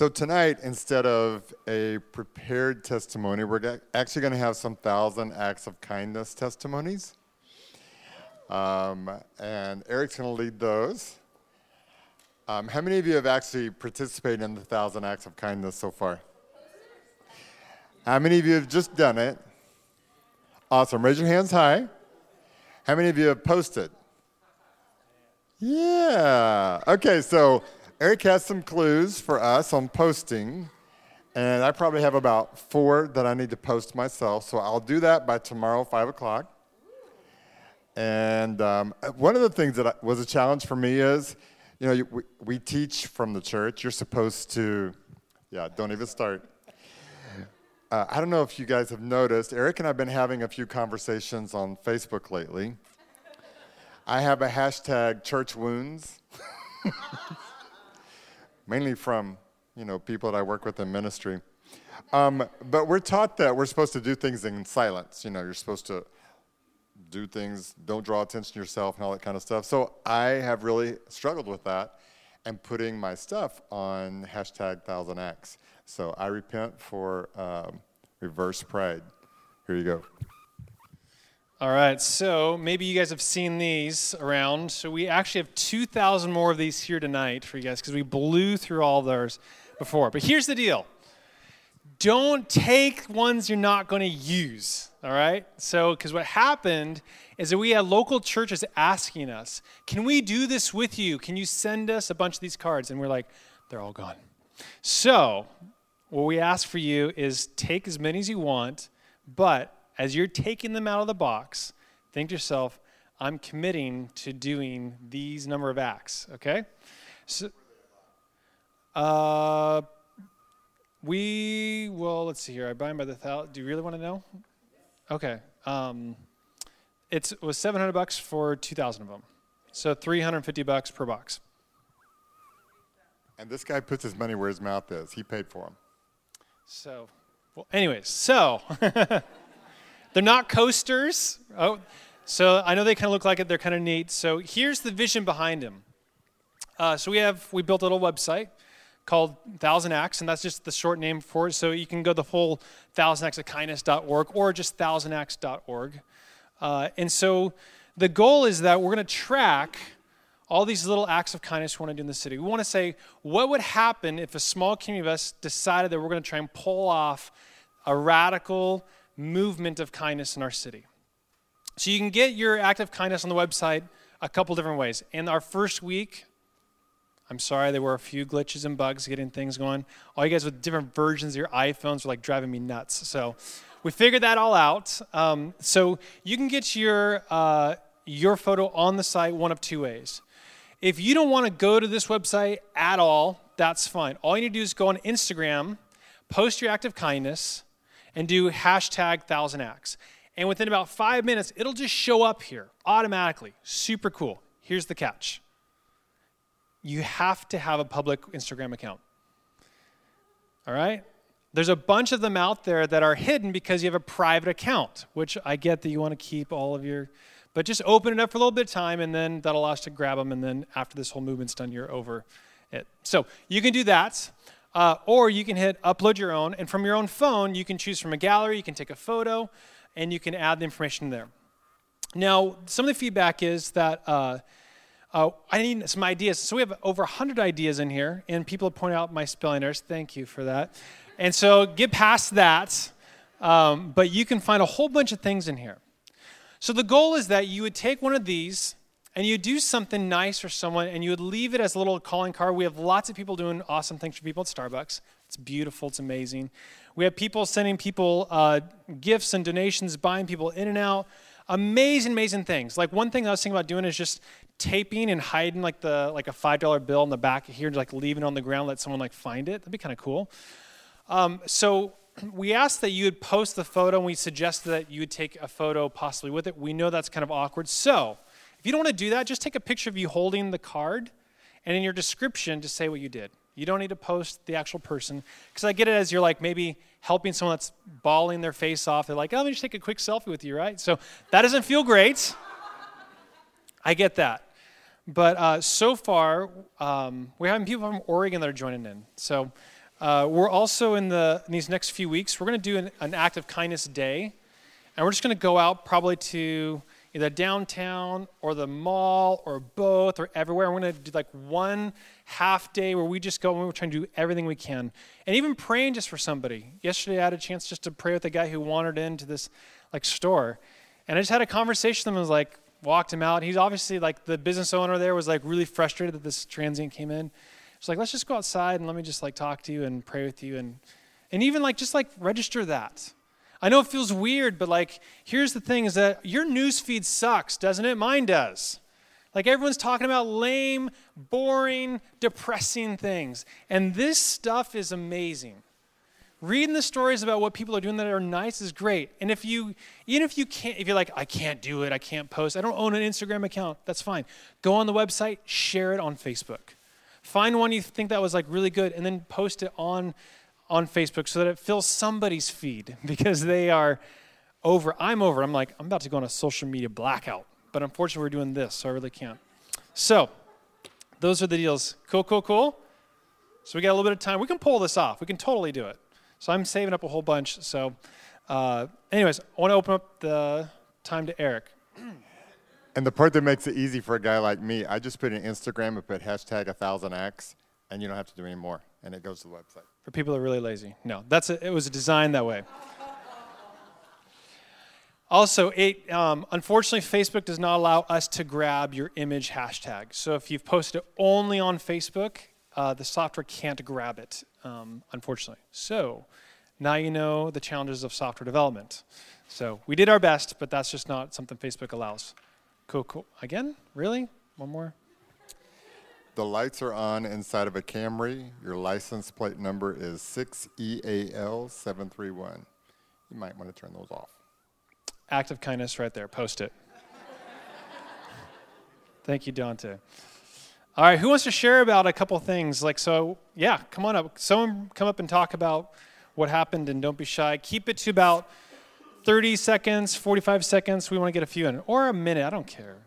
So tonight, instead of a prepared testimony, we're actually going to have some thousand acts of kindness testimonies. Um, and Eric's going to lead those. Um, how many of you have actually participated in the thousand acts of kindness so far? How many of you have just done it? Awesome. Raise your hands high. How many of you have posted? Yeah. Okay, so Eric has some clues for us on posting, and I probably have about four that I need to post myself. So I'll do that by tomorrow, 5 o'clock. And um, one of the things that was a challenge for me is, you know, we, we teach from the church. You're supposed to, yeah, don't even start. Uh, I don't know if you guys have noticed, Eric and I have been having a few conversations on Facebook lately. I have a hashtag church wounds. mainly from you know people that I work with in ministry. Um, but we're taught that we're supposed to do things in silence. You know, you're supposed to do things, don't draw attention to yourself, and all that kind of stuff. So I have really struggled with that and putting my stuff on hashtag thousand acts. So I repent for um, reverse pride. Here you go. All right, so maybe you guys have seen these around. So we actually have 2,000 more of these here tonight for you guys because we blew through all those before. But here's the deal don't take ones you're not going to use, all right? So, because what happened is that we had local churches asking us, can we do this with you? Can you send us a bunch of these cards? And we're like, they're all gone. So, what we ask for you is take as many as you want, but as you're taking them out of the box, think to yourself, I'm committing to doing these number of acts, okay? So, uh, we, well, let's see here. I buy them by the thousand. Do you really want to know? Okay. Um, it was 700 bucks for 2,000 of them. So 350 bucks per box. And this guy puts his money where his mouth is. He paid for them. So, well, anyways, so They're not coasters. Oh, so I know they kind of look like it. They're kind of neat. So here's the vision behind them. Uh, so we have we built a little website called Thousand Acts, and that's just the short name for it. So you can go the whole Thousand Acts of Kindness.org or just thousandacts.org. Uh, and so the goal is that we're going to track all these little acts of kindness we want to do in the city. We want to say what would happen if a small community of us decided that we're going to try and pull off a radical movement of kindness in our city. So you can get your act of kindness on the website a couple different ways. In our first week, I'm sorry, there were a few glitches and bugs getting things going. All you guys with different versions of your iPhones were like driving me nuts. So we figured that all out. Um, so you can get your uh, your photo on the site one of two ways. If you don't want to go to this website at all, that's fine. All you need to do is go on Instagram, post your act of kindness, and do hashtag thousand acts. And within about five minutes, it'll just show up here automatically. Super cool. Here's the catch you have to have a public Instagram account. All right? There's a bunch of them out there that are hidden because you have a private account, which I get that you want to keep all of your, but just open it up for a little bit of time and then that'll allow us to grab them. And then after this whole movement's done, you're over it. So you can do that. Uh, or you can hit upload your own, and from your own phone, you can choose from a gallery, you can take a photo, and you can add the information there. Now, some of the feedback is that uh, uh, I need some ideas. So we have over 100 ideas in here, and people point out my spelling errors. Thank you for that. And so get past that, um, but you can find a whole bunch of things in here. So the goal is that you would take one of these and you do something nice for someone and you would leave it as a little calling card. We have lots of people doing awesome things for people at Starbucks. It's beautiful, it's amazing. We have people sending people uh, gifts and donations, buying people In-N-Out. Amazing, amazing things. Like one thing I was thinking about doing is just taping and hiding like the like a five dollar bill in the back here, like leaving it on the ground, let someone like find it. That'd be kind of cool. Um, so we asked that you would post the photo, and we suggested that you would take a photo possibly with it. We know that's kind of awkward, so you don't want to do that, just take a picture of you holding the card and in your description to say what you did. You don't need to post the actual person because I get it as you're like maybe helping someone that's bawling their face off. They're like, oh, let me just take a quick selfie with you, right? So that doesn't feel great. I get that. But uh, so far, um, we're having people from Oregon that are joining in. So Uh, we're also in the in these next few weeks. We're going to do an, an act of kindness day, and we're just going to go out probably to either downtown or the mall or both or everywhere. We're going to do like one half day where we just go and we're trying to do everything we can, and even praying just for somebody. Yesterday, I had a chance just to pray with a guy who wandered into this like store, and I just had a conversation with him. and was like, walked him out. He's obviously like the business owner there was like really frustrated that this transient came in. It's like, let's just go outside and let me just like talk to you and pray with you and and even like just like register that. I know it feels weird, but like here's the thing is that your news feed sucks, doesn't it? Mine does. Like everyone's talking about lame, boring, depressing things. And this stuff is amazing. Reading the stories about what people are doing that are nice is great. And if you, even if you can't, if you're like, I can't do it, I can't post, I don't own an Instagram account, that's fine. Go on the website, share it on Facebook. Find one you think that was like really good, and then post it on on Facebook so that it fills somebody's feed because they are over. I'm over. I'm like, I'm about to go on a social media blackout. But unfortunately, we're doing this, so I really can't. So, those are the deals. Cool, cool, cool. So, we got a little bit of time. We can pull this off. We can totally do it. So, I'm saving up a whole bunch. So, uh, anyways, I want to open up the time to Eric. And the part that makes it easy for a guy like me, I just put in Instagram and put hashtag 1000x, and you don't have to do any more, and it goes to the website. For people are really lazy. No, that's a, it was designed that way. Also, it, um, unfortunately, Facebook does not allow us to grab your image hashtag. So if you've posted it only on Facebook, uh, the software can't grab it, um, unfortunately. So now you know the challenges of software development. So we did our best, but that's just not something Facebook allows. Cool, cool. Again? Really? One more? The lights are on inside of a Camry. Your license plate number is E 6EAL731. You might want to turn those off. Act of kindness right there. Post it. Thank you, Dante. All right, who wants to share about a couple things? Like, so, yeah, come on up. Someone come up and talk about what happened and don't be shy. Keep it to about 30 seconds, 45 seconds. We want to get a few in, or a minute. I don't care.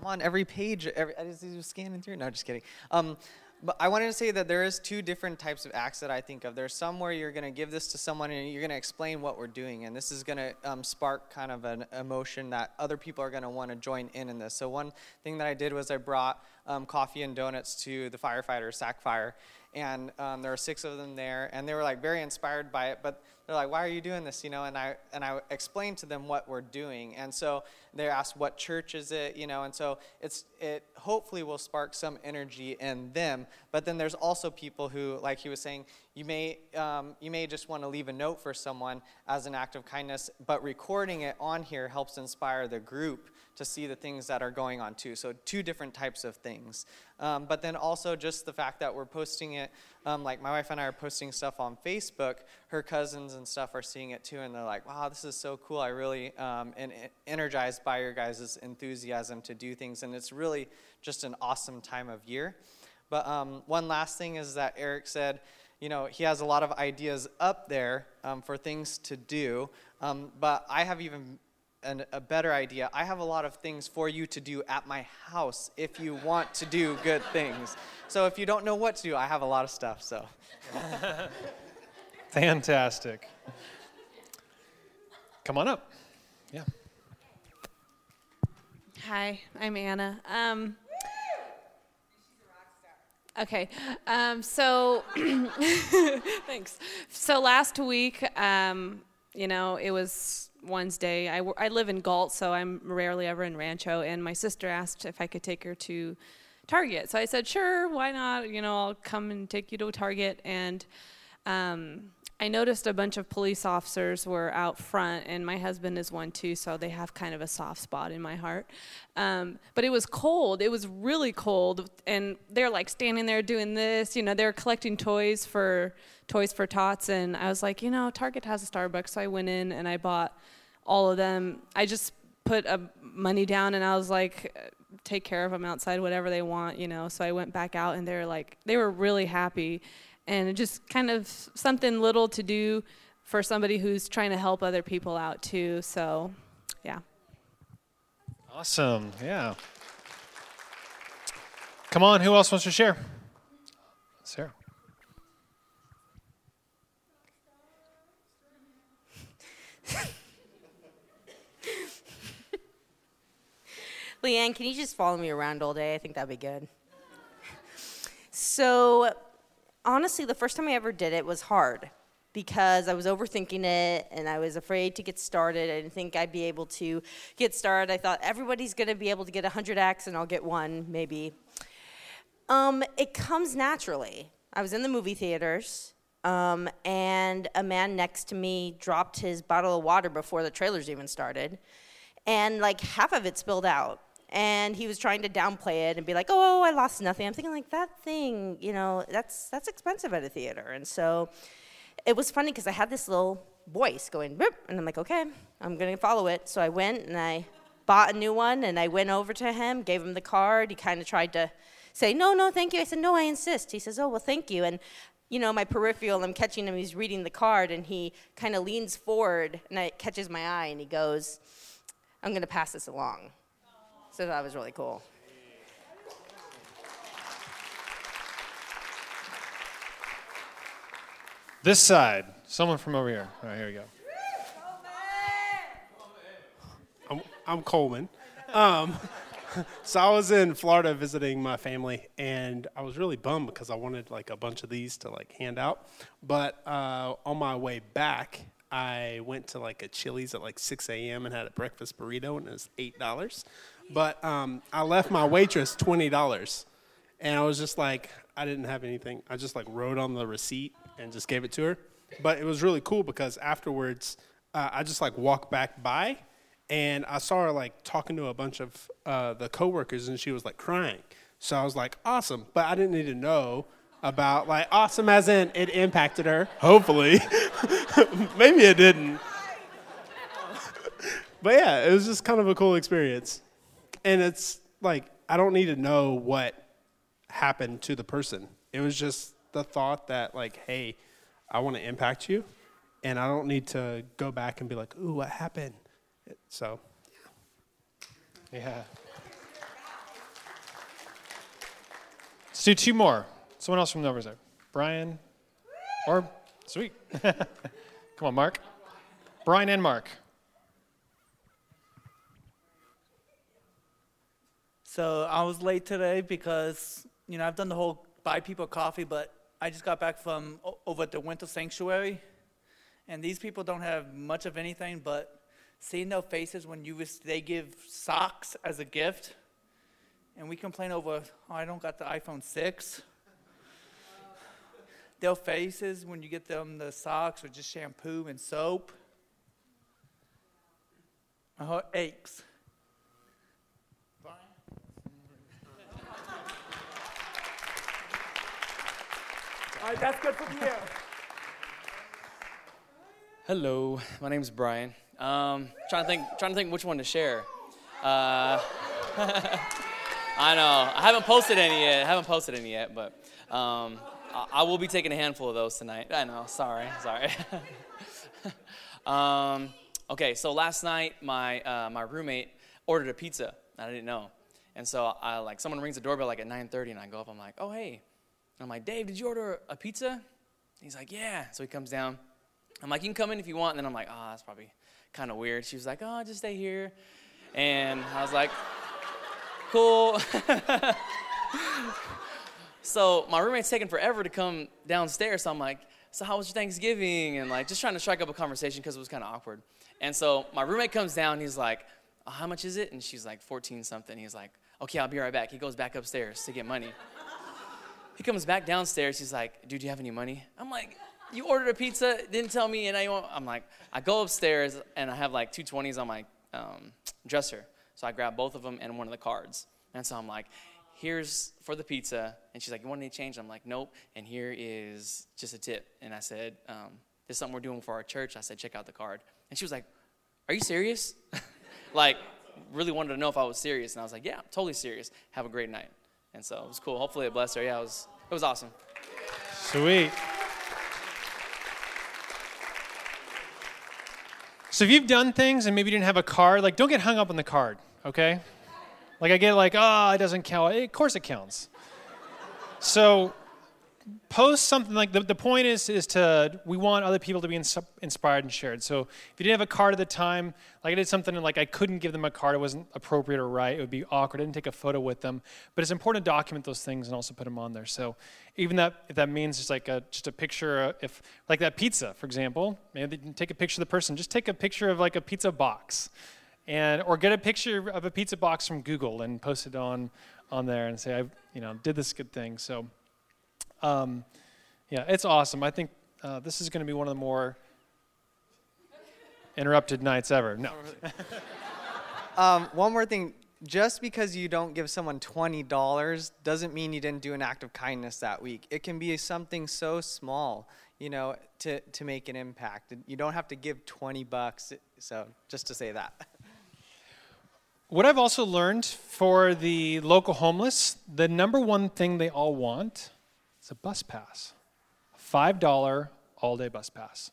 I'm on every page. Every, I just do scanning through. No, just kidding. Um, but I wanted to say that there is two different types of acts that I think of. There's some where you're going to give this to someone and you're going to explain what we're doing, and this is going to um, spark kind of an emotion that other people are going to want to join in in this. So one thing that I did was I brought um, coffee and donuts to the firefighters, SAC Fire, and um, there were six of them there, and they were like very inspired by it, but they're like, "Why are you doing this?" You know, and I and I explained to them what we're doing, and so they asked, "What church is it?" You know, and so it's it hopefully will spark some energy in them. But then there's also people who, like he was saying, you may um, you may just want to leave a note for someone as an act of kindness, but recording it on here helps inspire the group to see the things that are going on too. So two different types of things. Um, but then also just the fact that we're posting it, um, like my wife and I are posting stuff on Facebook. Her cousins and stuff are seeing it too, and they're like, "Wow, this is so cool! I really um, and energized by your guys' enthusiasm to do things, and it's really just an awesome time of year." But um, one last thing is that Eric said, you know, he has a lot of ideas up there um, for things to do, um, but I have even an, a better idea. I have a lot of things for you to do at my house if you want to do good things. So if you don't know what to do, I have a lot of stuff. So. Fantastic. Come on up. Yeah. Hi, I'm Anna. Um, okay, um, so thanks. So last week, um, you know, it was Wednesday. I, I live in Galt, so I'm rarely ever in Rancho, and my sister asked if I could take her to Target. So I said, sure, why not? You know, I'll come and take you to Target. And um, I noticed a bunch of police officers were out front, and my husband is one too, so they have kind of a soft spot in my heart. Um, but it was cold. It was really cold, and they're like standing there doing this. You know, they're collecting toys for Toys for Tots, and I was like, you know, Target has a Starbucks, so I went in and I bought all of them. I just put a money down, and I was like, take care of them outside, whatever they want, you know. So I went back out, and they were like, they were really happy and just kind of something little to do for somebody who's trying to help other people out too. So, yeah. Awesome. Yeah. Come on, who else wants to share? Sarah. Leanne, can you just follow me around all day? I think that'd be good. So, honestly, the first time I ever did it was hard because I was overthinking it and I was afraid to get started. I didn't think I'd be able to get started. I thought everybody's going to be able to get 100 acts and I'll get one, maybe. Um, it comes naturally. I was in the movie theaters. Um, and a man next to me dropped his bottle of water before the trailers even started, and like half of it spilled out and he was trying to downplay it and be like, "Oh, I lost nothing." I'm thinking like that thing, you know, that's that's expensive at a theater. And so it was funny because I had this little voice going, Boop, and I'm like, "Okay, I'm gonna follow it." So I went and I bought a new one, and I went over to him, gave him the card. He kind of tried to say, "No, no, thank you." I said, "No, I insist." He says, "Oh, well, thank you." And you know, my peripheral, I'm catching him. He's reading the card, and he kind of leans forward, and it catches my eye, and he goes, "I'm gonna pass this along." So that was really cool. This side. Someone from over here. All right, here we go. I'm, I'm Coleman. Um, so I was in Florida visiting my family, and I was really bummed because I wanted like a bunch of these to like hand out. But uh, on my way back, I went to like a Chili's at like 6 a.m. and had a breakfast burrito, and it was eight dollars. But um, I left my waitress twenty dollars, and I was just like, I didn't have anything. I just like wrote on the receipt and just gave it to her. But it was really cool because afterwards, uh, I just like walked back by, and I saw her like talking to a bunch of uh, the coworkers, and she was like crying. So I was like, awesome. But I didn't need to know about like awesome as in it impacted her. Hopefully, maybe it didn't. but yeah, it was just kind of a cool experience and it's like I don't need to know what happened to the person. It was just the thought that like, hey, I want to impact you, and I don't need to go back and be like, ooh, what happened? So, yeah. Yeah. Let's do two more. Someone else from the over there. Brian or sweet. Come on, Mark. Brian and Mark. So I was late today because, you know, I've done the whole buy people coffee, but I just got back from over at the Winter Sanctuary. And these people don't have much of anything, but seeing their faces when you they give socks as a gift, and we complain over, oh, I don't got the iPhone 6. Their faces when you get them the socks or just shampoo and soap. My heart aches. Right, that's good from you. Hello, my name is Brian. Um, trying to think, trying to think which one to share. Uh, I know I haven't posted any yet. I haven't posted any yet, but um, I, I, will be taking a handful of those tonight. I know. Sorry, sorry. um, okay, so last night my uh, my roommate ordered a pizza. I didn't know, and so I like someone rings the doorbell like at 9:30, and I go up. I'm like, oh hey, I'm like, Dave, did you order a pizza? He's like, yeah. So he comes down. I'm like, you can come in if you want. And then I'm like, oh, that's probably kind of weird. She was like, oh, just stay here. And I was like, cool. so my roommate's taking forever to come downstairs. So I'm like, so how was your Thanksgiving? And like, just trying to strike up a conversation because it was kind of awkward. And so my roommate comes down. He's like, oh, how much is it? And she's like, 14 something. He's like, okay, I'll be right back. He goes back upstairs to get money. He comes back downstairs. He's like, dude, do you have any money? I'm like, you ordered a pizza, didn't tell me, and I, I'm like, I go upstairs and I have like two 20s on my um, dresser. So I grab both of them and one of the cards. And so I'm like, here's for the pizza. And she's like, you want any change? I'm like, nope. And here is just a tip. And I said, um, this is something we're doing for our church. I said, check out the card. And she was like, are you serious? like, really wanted to know if I was serious. And I was like, yeah, totally serious. Have a great night. And so it was cool. Hopefully it blessed her. Yeah, it was, it was awesome. Sweet. So if you've done things and maybe you didn't have a card, like don't get hung up on the card, okay? Like I get like, oh, it doesn't count. Of course it counts. So post something like the, the point is is to we want other people to be ins- inspired and shared. So if you didn't have a card at the time like i did something and like i couldn't give them a card it wasn't appropriate or right it would be awkward i didn't take a photo with them. But it's important to document those things and also put them on there. So even that if that means just like a just a picture uh, if like that pizza for example maybe can take a picture of the person just take a picture of like a pizza box. And or get a picture of a pizza box from google and post it on on there and say i you know did this good thing. So um, yeah, it's awesome. I think uh, this is going to be one of the more interrupted nights ever. No. Um, one more thing. Just because you don't give someone $20 doesn't mean you didn't do an act of kindness that week. It can be something so small, you know, to, to make an impact. You don't have to give 20 bucks. So, just to say that. What I've also learned for the local homeless, the number one thing they all want is a bus pass. $5 all day bus pass.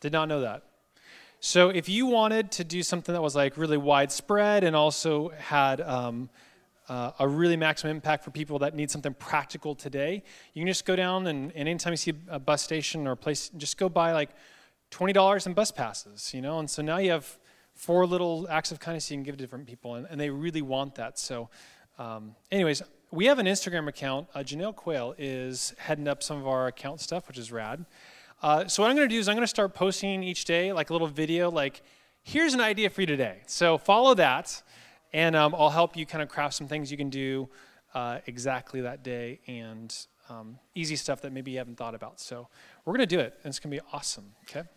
Did not know that. So if you wanted to do something that was like really widespread and also had um, uh, a really maximum impact for people that need something practical today, you can just go down and, and anytime you see a bus station or a place, just go buy like $20 in bus passes, you know? And so now you have four little acts of kindness you can give to different people, and, and they really want that. So, um, anyways, we have an Instagram account. Uh, Janelle Quayle is heading up some of our account stuff, which is rad. Uh, so what I'm going to do is I'm going to start posting each day like a little video, like here's an idea for you today. So follow that, and um, I'll help you kind of craft some things you can do uh, exactly that day and um, easy stuff that maybe you haven't thought about. So we're going to do it, and it's going to be awesome. Okay.